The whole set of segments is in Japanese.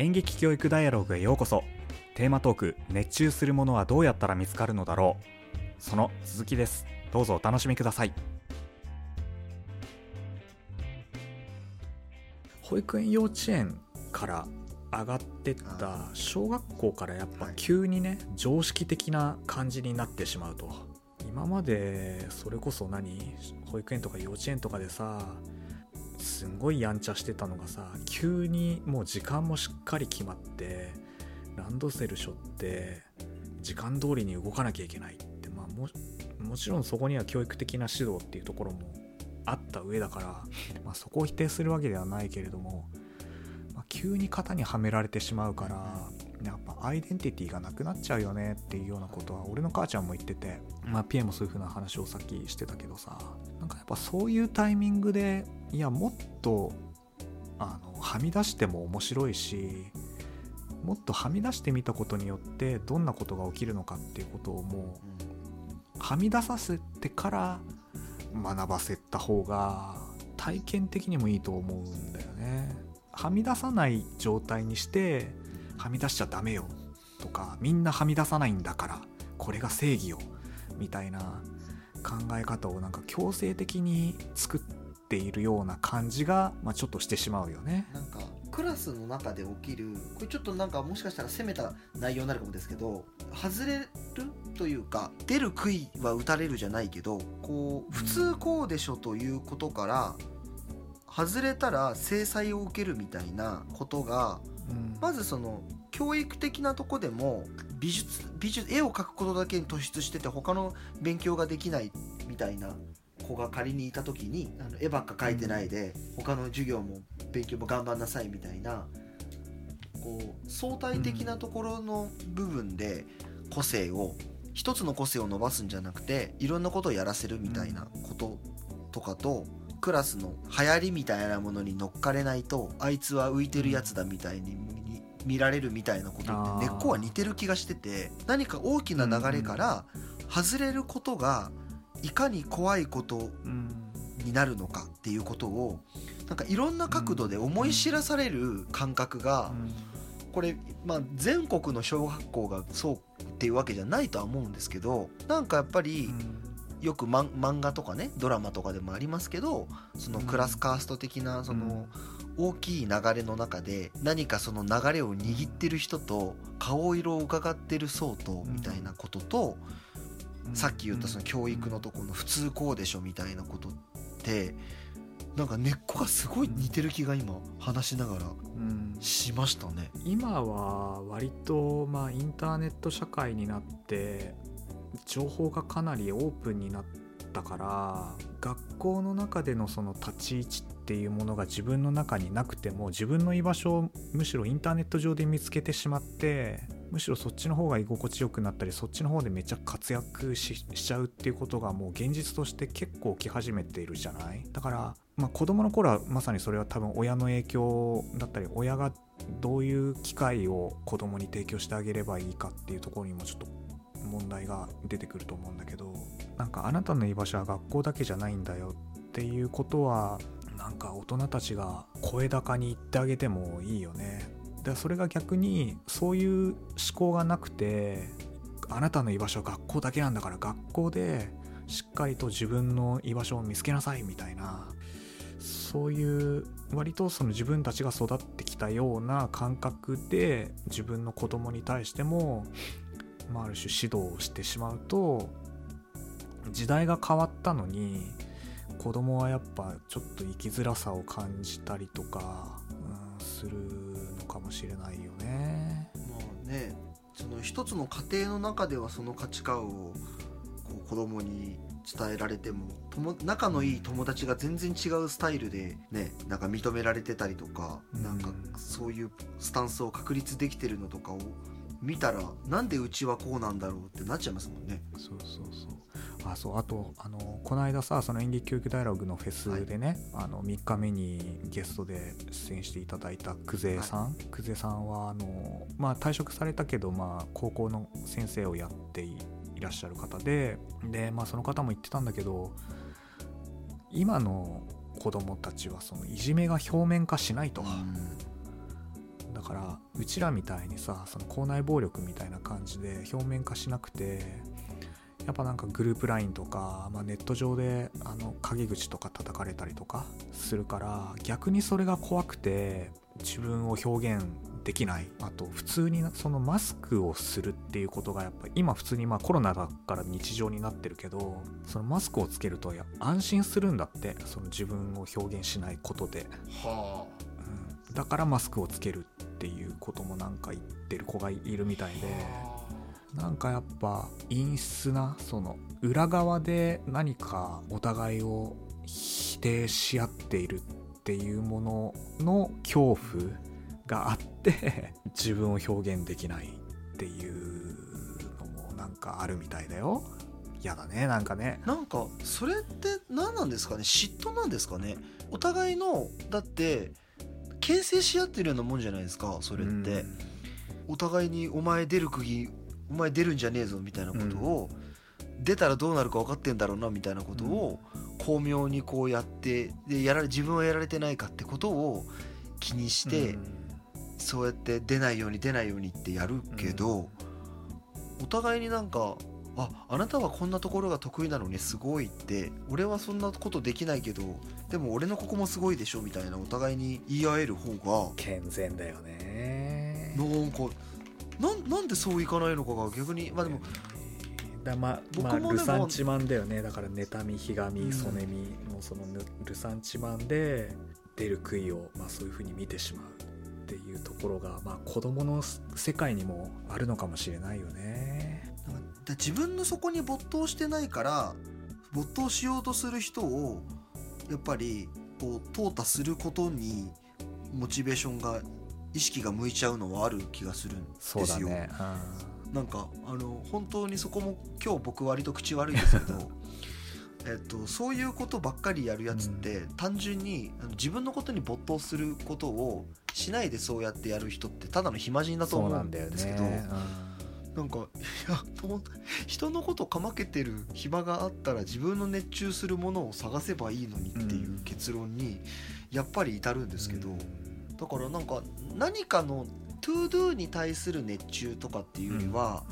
演劇教育ダイアログへようこそ。テーマトーク熱中するものはどうやったら見つかるのだろう。その続きです。どうぞお楽しみください。保育園幼稚園から上がってった小学校からやっぱ急にね常識的な感じになってしまうと。今までそれこそ何？保育園とか幼稚園とかでさすんごいやんちゃしてたのがさ急にもう時間もしっかり決まってランドセル背負って時間通りに動かなきゃいけないってまあももちろんそこには教育的な指導っていうところもあった上だから、まあ、そこを否定するわけではないけれども、まあ、急に型にはめられてしまうからやっぱアイデンティティがなくなっちゃうよねっていうようなことは俺の母ちゃんも言ってて、まあ、ピエもそういう風な話をさっきしてたけどさかやっぱそういうタイミングでいやもっとあのはみ出しても面白いしもっとはみ出してみたことによってどんなことが起きるのかっていうことをもうはみ出させてから学ばせた方が体験的にもいいと思うんだよね。はみ出さない状態にしてはみ出しちゃダメよとかみんなはみ出さないんだからこれが正義よみたいな考え方をなんか強制的に作っているような感じが、まあ、ちょっとしてしまうよね。なんかクラスの中で起きるこれちょっとなんかもしかしたら攻めた内容になるかもですけど外れるというか出る杭は打たれるじゃないけどこう普通こうでしょということから外れたら制裁を受けるみたいなことがうんまずその教育的なとこでも美術美術絵を描くことだけに突出してて他の勉強ができないみたいな子が仮にいた時にあの絵ばっか描いてないで、他の授業も勉強も頑張んなさいみたいなこう相対的なところの部分で個性を一つの個性を伸ばすんじゃなくていろんなことをやらせるみたいなこととかとクラスの流行りみたいなものに乗っかれないとあいつは浮いてるやつだみたいに見見られるみたいなことって根っこは似てる気がしてて何か大きな流れから外れることがいかに怖いことうん。になるのかっていうことをなんかいろんな角度で思い知らされる感覚がこれ、まあ、全国の小学校がそうっていうわけじゃないとは思うんですけどなんかやっぱりよく漫画とかねドラマとかでもありますけどそのクラスカースト的なその大きい流れの中で何かその流れを握ってる人と顔色を伺ってる層とみたいなこととさっき言ったその教育のところの普通こうでしょみたいなことってなんか根っこがすごい似てる気が今話しながらうん。しましたね。今は割とまあインターネット社会になって情報がかなりオープンになったから学校の中でのその立ち位置っていうものが自分の中になくても自分の居場所をむしろインターネット上で見つけてしまってむしろそっちの方が居心地よくなったりそっちの方でめっちゃ活躍しちゃうっていうことがもう現実として結構起き始めているじゃない？だから、まあ、子供の頃はまさにそれは多分親の影響だったり親がどういう機会を子供に提供してあげればいいかっていうところにもちょっと問題が出てくると思うんだけどなんかあなたの居場所は学校だけじゃないんだよっていうことはなんか大人たちが声高に言ってあげてもいいよね。でそれが逆にそういう思考がなくてあなたの居場所は学校だけなんだから学校でしっかりと自分の居場所を見つけなさいみたいなそういう割とその自分たちが育ってきたような感覚で自分の子供に対しても、まあ、ある種指導をしてしまうと時代が変わったのに子供はやっぱちょっと生きづらさを感じたりとか、うん、するのかもしれないよね。まあねその一つの家庭の中ではその価値観をこう子供に伝えられても友仲のいい友達が全然違うスタイルでねなんか認められてたりとか、うんなんかそういうスタンスを確立できてるのとかを見たらなんでうちはこうなんだろうってなっちゃいますもんね。そうそうそう。あそうあとあのこの間さその演劇教育ダイアログのフェスでね、あの3日目にゲストで出演していただいた久世さん、久世さんはあの、まあ、退職されたけど、まあ、高校の先生をやっていいらっしゃる方でで、まあ、その方も言ってたんだけど今の子供たちはそのいじめが表面化しないと。だだからうちらみたいにさその校内暴力みたいな感じで表面化しなくてやっぱなんかグループ LINE とか、まあ、ネット上であの陰口とか叩かれたりとかするから逆にそれが怖くて自分を表現できない。あと普通にそのマスクをするっていうことがやっぱ今普通にまあコロナだから日常になってるけどそのマスクをつけるとや安心するんだってその自分を表現しないことで、はうん、だからマスクをつけるっていうこともなんか言ってる子がいるみたいでなんかやっぱ陰湿なその裏側で何かお互いを否定し合っているっていうものの恐怖があって 自分を表現できないっていうのもなんかあるみたいだよ。やだねなんかね。なんかそれって何なんですかね？嫉妬なんですかね？お互いのだって牽制し合ってるようなもんじゃないですかそれって、お互いに「お前出る釘お前出るんじゃねえぞ」みたいなことを、出たらどうなるか分かってんだろうなみたいなことを巧妙にこうやってでやられ自分はやられてないかってことを気にして、うん。そうやって出ないように出ないようにってやるけど、お互いになんか「ああなたはこんなところが得意なのにすごい」って俺はそんなことできないけどでも俺のここもすごいでしょみたいなお互いに言い合える方健全だよね。がなんかなんなんでそういかないのかが逆にまあでもだまあ、まあ、僕もでもルサンチマンだよね。だから妬みひがみうん。そねみのそのルルサンチマンで出る杭を、まあ、そういうふうに見てしまうっていうところが、まあ、子供の世界にもあるのかもしれないよね。だ自分の底に没頭してないから没頭しようとする人をやっぱりこう淘汰することにモチベーションが意識が向いちゃうのはある気がするんそですよ。うだね。なんかあの本当にそこも今日僕割と口悪いですけど えっとそういうことばっかりやるやつって、単純に自分のことに没頭することをしないでそうやってやる人ってただの暇人うん、だと思うんそうなんだよですけど。ね。なんかいや人のことかまけてる暇があったら自分の熱中するものを探せばいいのにっていう結論にやっぱり至るんですけど、だからなんか何かの to do に対する熱中とかっていうよりは、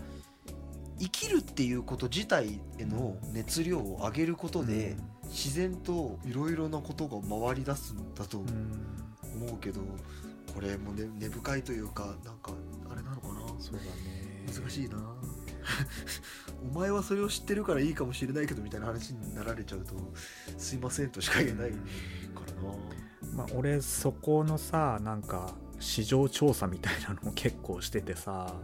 生きるっていうこと自体への熱量を上げることで、自然といろいろなことが回り出すんだと思うけどこれもね根深いというかなんかあれなのかな？そうだね。難しいな。お前はそれを知ってるからいいかもしれないけどみたいな話になられちゃうとすいませんとしか言えないからな。まあ、俺そこのさなんか市場調査みたいなのを 結構しててさ。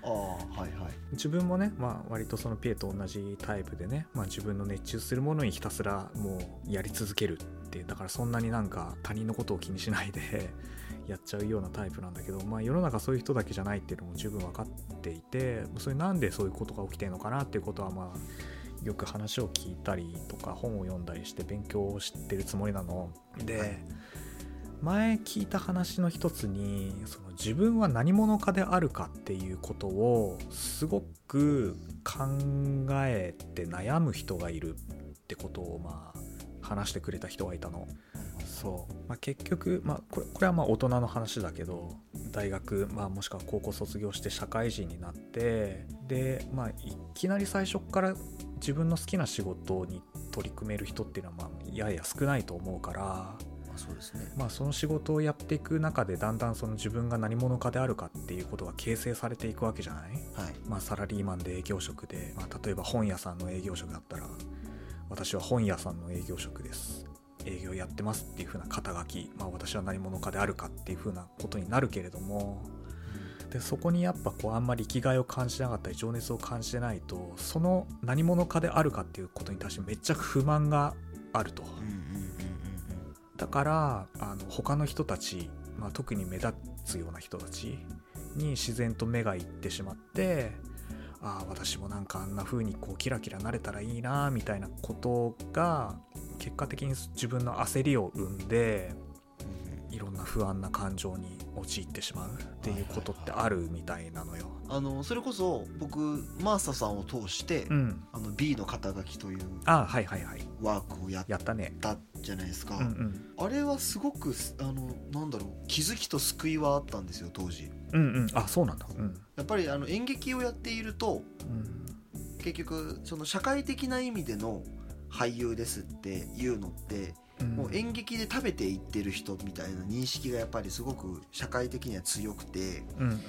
ああはいはい。自分もね、まあ、割とそのピエと同じタイプでね、まあ、自分の熱中するものにひたすらもうやり続けるってだからそんなになんか他人のことを気にしないで やっちゃうようなタイプなんだけど、まあ、世の中そういう人だけじゃないっていうのも十分分かっていてそれなんでそういうことが起きてるのかなっていうことはまあよく話を聞いたりとか本を読んだりして勉強をしてるつもりなの。で、はい。前聞いた話の一つにその自分は何者かであるかっていうことをすごく考えて悩む人がいるってことをまあ話してくれた人がいたの。そう、まあ、結局、まあ、これこれはまあ大人の話だけど大学、まあ、もしくは高校卒業して社会人になってで、まあ、いきなり最初から自分の好きな仕事に取り組める人っていうのはまあやや少ないと思うから、まあそうですね。まあ、その仕事をやっていく中でだんだんその自分が何者かであるかっていうことが形成されていくわけじゃない？はい。まあ、サラリーマンで営業職で、まあ、例えば本屋さんの営業職だったら私は本屋さんの営業職です。営業やってますっていう風な肩書き、まあ、私は何者かであるかっていう風なことになるけれども。でそこにやっぱこうあんまり生きがいを感じなかったり情熱を感じてないとその何者かであるかっていうことに対してめっちゃ不満があると。だからあの他の人たち、まあ、特に目立つような人たちに自然と目がいってしまってああ私もなんかあんな風にこうキラキラなれたらいいなみたいなことが結果的に自分の焦りを生んでいろんな不安な感情に陥ってしまうっていうことってあるみたいなのよ。あのそれこそ僕マーサさんを通して、うん、あの B の肩書きというあはいはいはい。ワークをやったじゃないですか、うんうん。あれはすごくあのなんだろう気づきと救いはあったんですよ当時。うんうん。あそうなんだ。うん。やっぱりあの演劇をやっているとうん。結局その社会的な意味での俳優ですっていうのって、うんもう演劇で食べていってる人みたいな認識がやっぱりすごく社会的には強くて。うん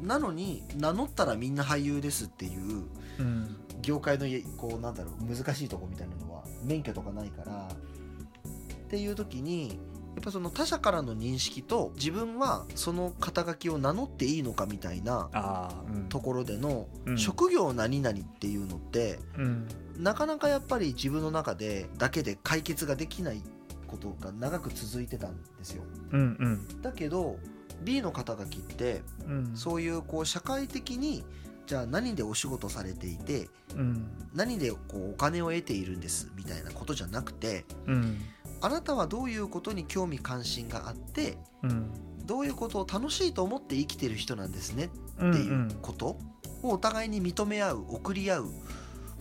なのに名乗ったらみんな俳優ですっていううん。うん業界のこうなんだろう難しいとこみたいなのは免許とかないから。っていう時にやっぱその他者からの認識と自分はその肩書きを名乗っていいのかみたいなところでのうん。職業何々っていうのってうん。なかなかやっぱり自分の中でだけで解決ができないことが長く続いてたんですよ。うんうん。だけど B の肩書きってうん。そういうこう社会的にじゃあ何でお仕事されていてうん。何でこうお金を得ているんですみたいなことじゃなくてうん。あなたはどういうことに興味関心があってうん。どういうことを楽しいと思って生きてる人なんですねうんっていうことをお互いに認め合う送り合う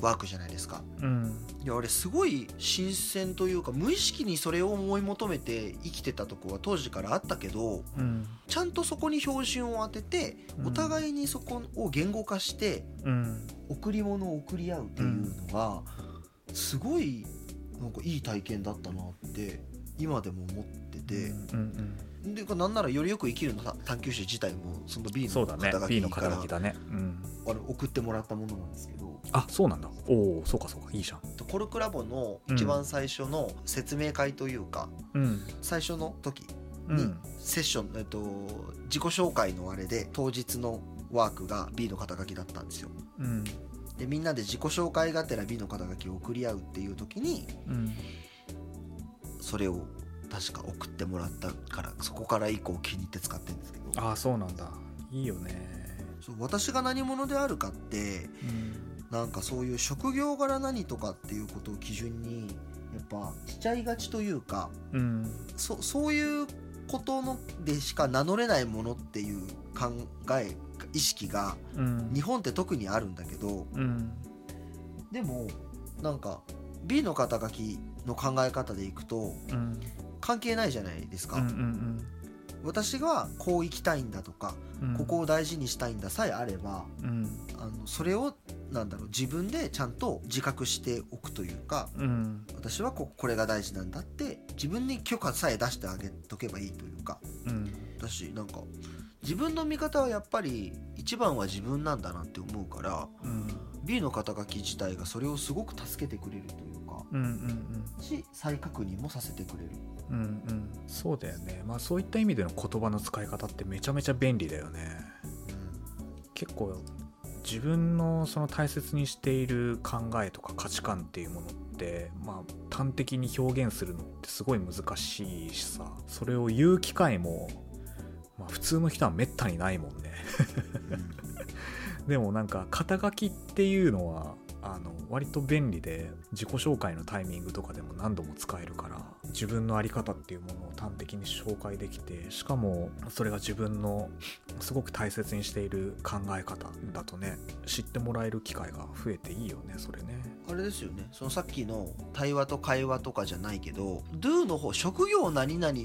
ワークじゃないですか。うん。いやあれすごい新鮮というか無意識にそれを思い求めて生きてたとこは当時からあったけどうん。ちゃんとそこに標準を当ててうん。お互いにそこを言語化してうん。贈り物を贈り合うっていうのがすごいなんかいい体験だったなって今でも思ってて、うんでなんならよりよく生きるの探求者自体もその B の肩書きだね。うんあの送ってもらったものなんですけど。あそうなんだ。おおそうかそうか。いいじゃん。コルクラボの一番最初の説明会というか、うん。最初の時にうん。セッション、えっと、自己紹介のあれで当日のワークが B の肩書きだったんですよ。うん。でみんなで自己紹介がてら B の肩書きを送り合うっていう時にうん。それを確か送ってもらったからそこから以降気に入って使ってるんですけど。ああそうなんだ。いいよねそう私が何者であるかってうん。なんかそういう職業柄何とかっていうことを基準にやっぱしちゃいがちというかうん。そそういうことのでしか名乗れないものっていう考え意識がうん。日本って特にあるんだけどうん。でもなんか B の肩書きの考え方でいくとうん。関係ないじゃないですか、うんうん私がこう生きたいんだとか、うん。ここを大事にしたいんださえあればうん。あのそれをなんだろう自分でちゃんと自覚しておくというかうん。私はここれが大事なんだって自分に許可さえ出してあげとけばいいというかうん。私なんか自分の見方はやっぱり一番は自分なんだなって思うからうん。B の肩書き自体がそれをすごく助けてくれるというかうんうん。し再確認もさせてくれる。うんうん。うんそうだよね。まあそういった意味での言葉の使い方ってめちゃめちゃ便利だよね。結構自分のその大切にしている考えとか価値観っていうものってまあ端的に表現するのってすごい難しいしさ。それを言う機会も、まあ、普通の人はめったにないもんね。でもなんか肩書きっていうのはあの割と便利で自己紹介のタイミングとかでも何度も使えるから自分の在り方っていうものを端的に紹介できてしかもそれが自分のすごく大切にしている考え方だとね知ってもらえる機会が増えていいよねそれね。あれですよね。そのさっきの対話と会話とかじゃないけど Do の方職業何々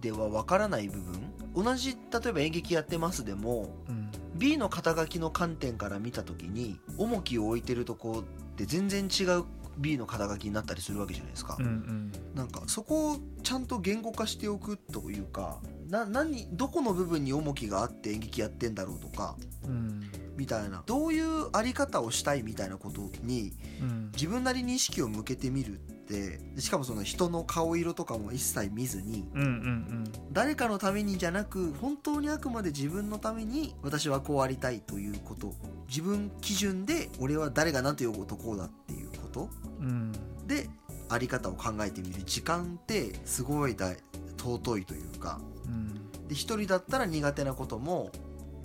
ではわからない部分同じ例えば演劇やってますでもうん B の肩書きの観点から見た時に重きを置いてるとこって全然違う B の肩書きになったりするわけじゃないですか、うんうん。なんかそこをちゃんと言語化しておくというかな何どこの部分に重きがあって演劇やってんだろうとか。うんみたいな。どういうあり方をしたいみたいなことにうん。自分なりに意識を向けてみるってでしかもその人の顔色とかも一切見ずにうんうん誰かのためにじゃなく本当にあくまで自分のために私はこうありたいということ。自分基準で俺は誰が何ということこうだっていうこと。うん。であり方を考えてみる。時間ってすごい大尊いというか。うん。で一人だったら苦手なことも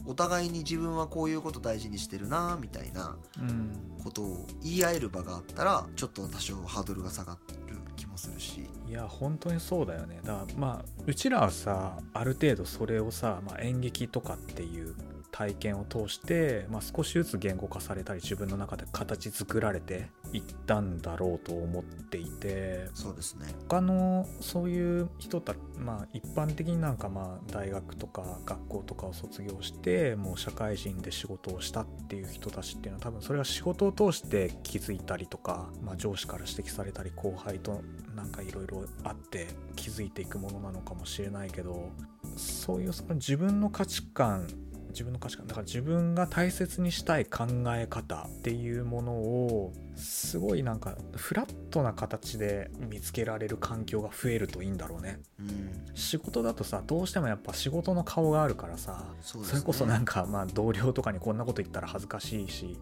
お互いに自分はこういうこと大事にしてるなみたいなうん。ことを言い合える場があったらちょっと多少ハードルが下がる気ももするし。いや本当にそうだよね。だからまあうちらはさある程度それをさ、まあ、演劇とかっていう体験を通して、まあ、少しずつ言語化されたり自分の中で形作られていったんだろうと思っていてそうですね。他のそういう人たまあ一般的になんかまあ大学とか学校とかを卒業してもう社会人で仕事をしたっていう人たちっていうのは多分それは仕事を通して気づいたりとか、まあ、上司から指摘されたり後輩となんかいろいろあって気づいていくものなのかもしれないけどそういうその自分の価値観自分の価値観。だから自分が大切にしたい考え方っていうものをすごいなんかフラットな形で見つけられる環境が増えるといいんだろうね。うん。仕事だとさどうしてもやっぱ仕事の顔があるからさそね。それこそなんかまあ同僚とかにこんなこと言ったら恥ずかしいし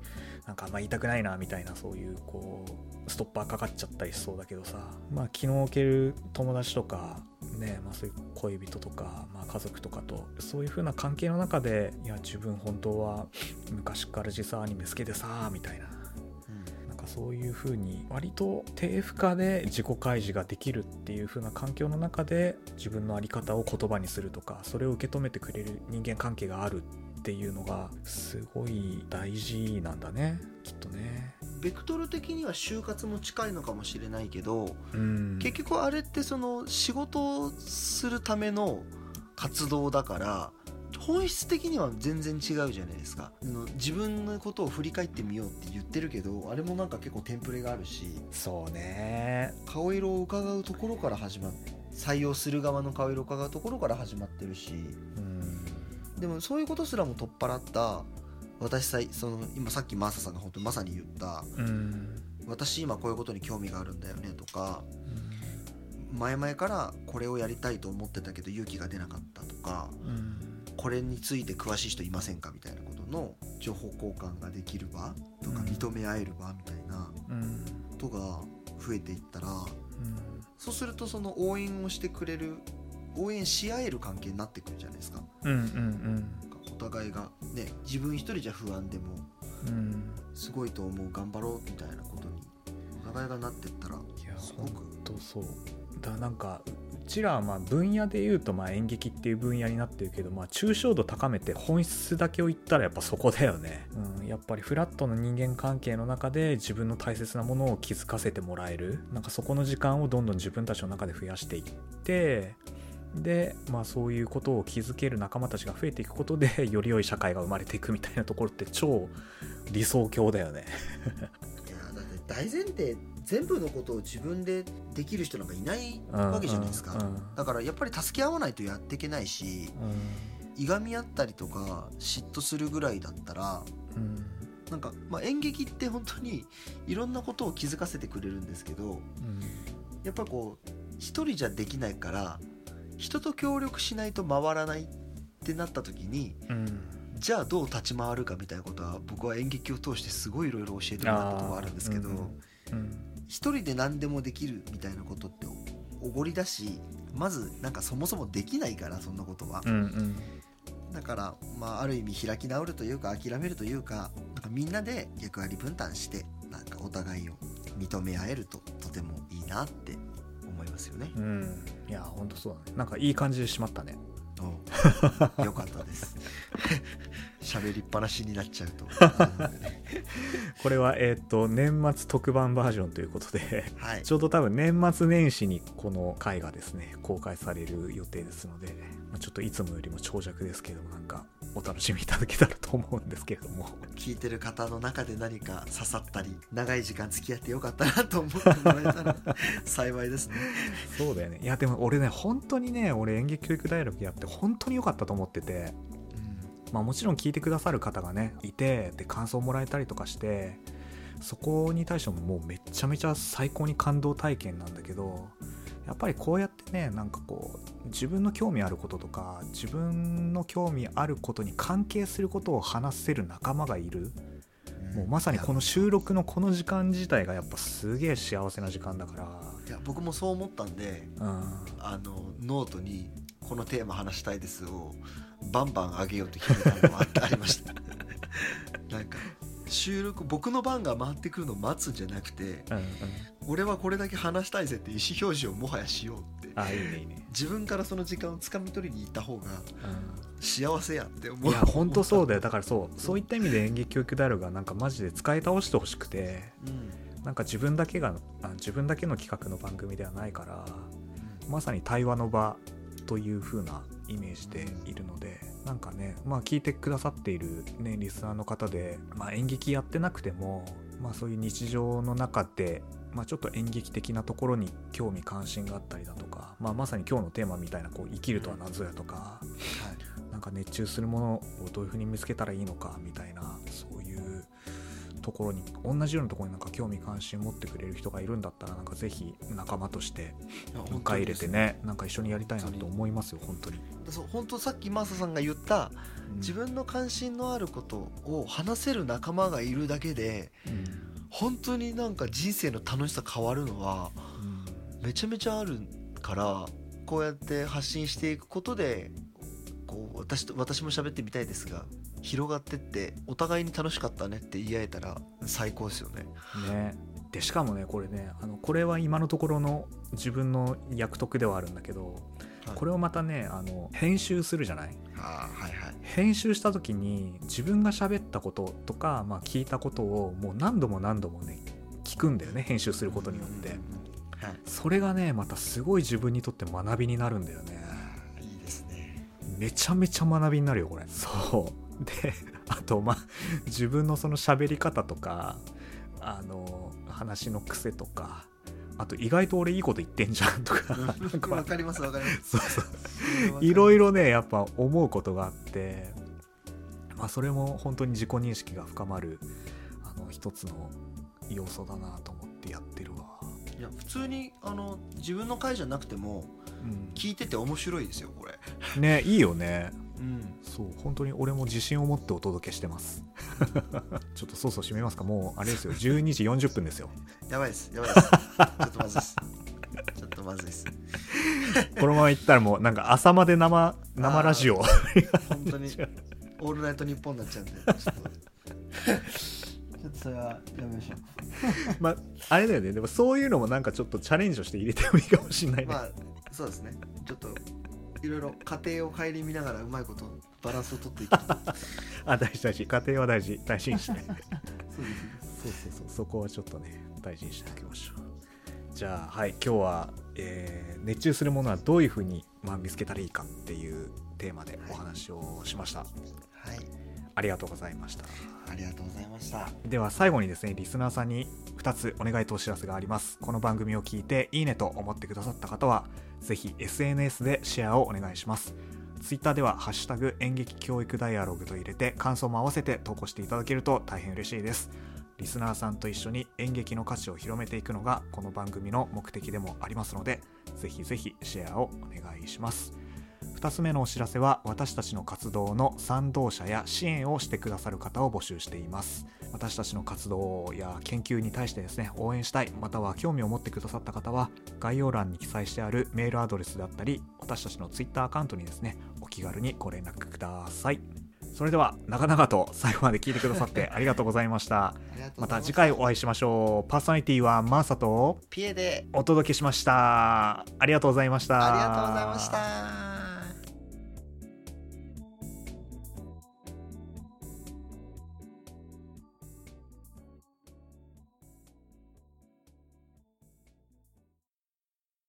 なんかあんま言いたくないなみたいなそういうこうストッパーかかっちゃったりしそうだけどさまあ気の置ける友達とかねまあそういう恋人とか、まあ、家族とかとそういう風な関係の中でいや自分本当は昔から実はアニメ好きでさみたいなうんなんかそういう風に割と低負荷で自己開示ができるっていう風な環境の中で自分の在り方を言葉にするとかそれを受け止めてくれる人間関係があるっていうのがすごい大事なんだねきっとね。ベクトル的には就活も近いのかもしれないけどうん、結局あれってその仕事をするための活動だから本質的には全然違うじゃないですか。自分のことを振り返ってみようって言ってるけどあれもなんか結構テンプレがあるしそうね。顔色を伺うところから始まって採用する側の顔色を伺うところから始まってるし。うん。でもそういうことすらも取っ払った私さいその今さっきマーサさんが本当にまさに言ったうん。私今こういうことに興味があるんだよねとか前々からこれをやりたいと思ってたけど勇気が出なかったとかうん。これについて詳しい人いませんかみたいなことの情報交換ができる場とかうん。認め合える場みたいなうん。ことが増えていったらうん。そうするとその応援をしてくれる応援し合える関係になってくるじゃないですか。うんうんなん互いがね自分一人じゃ不安でもうん。うんすごいと思う頑張ろうみたいなことにお互いがなってったらすごく本当そう。だなんかうちらはまあ分野で言うとまあ演劇っていう分野になってるけど、まあ、抽象度高めて本質だけを言ったらやっぱそこだよね、うん、やっぱりフラットな人間関係の中で自分の大切なものを気づかせてもらえる。なんかそこの時間をどんどん自分たちの中で増やしていってでまあそういうことを気づける仲間たちが増えていくことで より良い社会が生まれていくみたいなところって超理想郷だよね。いやだって大前提全部のことを自分でできる人なんかいないうんわけじゃないですか、うんだからやっぱり助け合わないとやっていけないしいがみ合ったりとか嫉妬するぐらいだったらうんうん。なんか、まあ、演劇って本当にいろんなことを気づかせてくれるんですけどうん。やっぱこう一人じゃできないから人と協力しないと回らないってなった時にうん。じゃあどう立ち回るかみたいなことは僕は演劇を通してすごいいろいろ教えてもらったところがあるんですけど、うんうん一人で何でもできるみたいなことっておごりだしまずなんかそもそもできないからそんなことは、うんうん。だから、まあ、ある意味開き直るというか諦めるというかなんかみんなで役割分担してなんかお互いを認め合えるととてもいいなって思いますよね。うんいや本当そうだねなんかいい感じでしまったねおよかったです。喋りっぱなしになっちゃうと。これはえっ、と年末特番バージョンということではい。ちょうど多分年末年始にこの回がですね公開される予定ですので、まあ、ちょっといつもよりも長尺ですけどもなんかお楽しみいただけたらと思うんですけれども。聞いてる方の中で何か刺さったり長い時間付き合ってよかったなと思ってもらえたら 幸いですね。そうだよね。いやでも俺ね本当にね俺演劇教育大学やって本当に良かったと思っててまあ、もちろん聞いてくださる方がねいてで感想をもらえたりとかしてそこに対してももうめっちゃめちゃ最高に感動体験なんだけどやっぱりこうやってねなんかこう自分の興味あることとか自分の興味あることに関係することを話せる仲間がいる。もうまさにこの収録のこの時間自体がやっぱすげえ幸せな時間だかいや僕もそう思ったんでらうん。あのノートに「このテーマ話したいです」をバンバン上げようと決めたのもありました。なんか収録僕の番が回ってくるのを待つんじゃなくてうんうん。俺はこれだけ話したいぜって意思表示をもはやしよう。ってあいいねいいね、自分からその時間をつかみ取りに行った方がう幸せやって思ん、う。いや本当そうだよ。だからそう。そういった意味で演劇教育であるがなんかマジで使い倒してほしくてうん。なんか自分だけがあ自分だけの企画の番組ではないからまさに対話の場という風なイメージでいるのでなんかねまあ聞いてくださっているねリスナーの方で、まあ、演劇やってなくてもまあそういう日常の中でまあ、ちょっと演劇的なところに興味関心があったりだとか、まあ、まさに今日のテーマみたいなこう生きるとは何ぞやとか、なんか熱中するものをどういうふうに見つけたらいいのかみたいなそういうところに同じようなところになんか興味関心持ってくれる人がいるんだったらなんかぜひ仲間として迎え入れてねなんか一緒にやりたいなと思いますよ本当に、そう本当さっきマーサさんが言ったうん。自分の関心のあることを話せる仲間がいるだけでうん。本当になんか人生の楽しさ変わるのはめちゃめちゃあるからこうやって発信していくことでこう私と私も喋ってみたいですが広がってってお互いに楽しかったねって言い合えたら最高ですよね。ね。でしかもねこれねあのこれは今のところの自分の役得ではあるんだけどこれをまたねあの編集するじゃない？あーはいはい。編集した時に自分が喋ったこととか、まあ、聞いたことをもう何度も何度もね聞くんだよね編集することによって。うんうんうんはいそれがねまたすごい自分にとって学びになるんだよね。いいですね。めちゃめちゃ学びになるよこれ。そう。であとまあ自分のその喋り方とかあの話の癖とかあと意外と俺いいこと言ってんじゃんとかわかりますわかります。そうそう。いろいろねやっぱ思うことがあって、まあ、それも本当に自己認識が深まるあの一つの要素だなと思ってや普通にあの自分の回じゃなくてもうん、聞いてて面白いですよこれ。ねいいよねうん。そう本当に俺も自信を持ってお届けしてます ちょっとそうそう締めますかもうあれですよ 12時40分ですよやばいですやばいです。ちょっとまずいです。ちょっとまずいです。このままいったらもうなんか朝まで生生ラジオ本当にオールナイトニッポンになっちゃうんで。ちょっとちょっとそれはやめましょ まああれだよね。でもそういうのもなんかちょっとチャレンジをして入れてもいいかもしれないうね、まあそうですね。ちょっといろいろ家庭を顧みながらうまいことバランスを取っていくと。あ大事大事。家庭は大事。大事にして。そうです。ね。そうそうそう。そこはちょっとね大事にしておきましょう。じゃあはい。今日は、えー熱中するものはどういうふうに、まあ、見つけたらいいかっていうテーマでお話をしました、はい。ありがとうございました。ありがとうございました。では最後にですねリスナーさんに2つお願いとお知らせがあります。この番組を聞いていいねと思ってくださった方はぜひ SNS でシェアをお願いします。Twitter では「ハッシュタグ演劇教育ダイアログ」と入れて感想も合わせて投稿していただけると大変嬉しいです。リスナーさんと一緒に演劇の価値を広めていくのがこの番組の目的でもありますのでぜひぜひシェアをお願いします2つ目のお知らせは私たちの活動の賛同者や支援をしてくださる方を募集しています。私たちの活動や研究に対してですね応援したいまたは興味を持ってくださった方は概要欄に記載してあるメールアドレスだったり私たちの Twitter アカウントにですねお気軽にご連絡ください。それでは長々と最後まで聞いてくださって ありがとうございました。また。次回お会いしましょう。パーソナリティはマーサとピエで。お届けしました。ありがとうございました。ありがとうございました。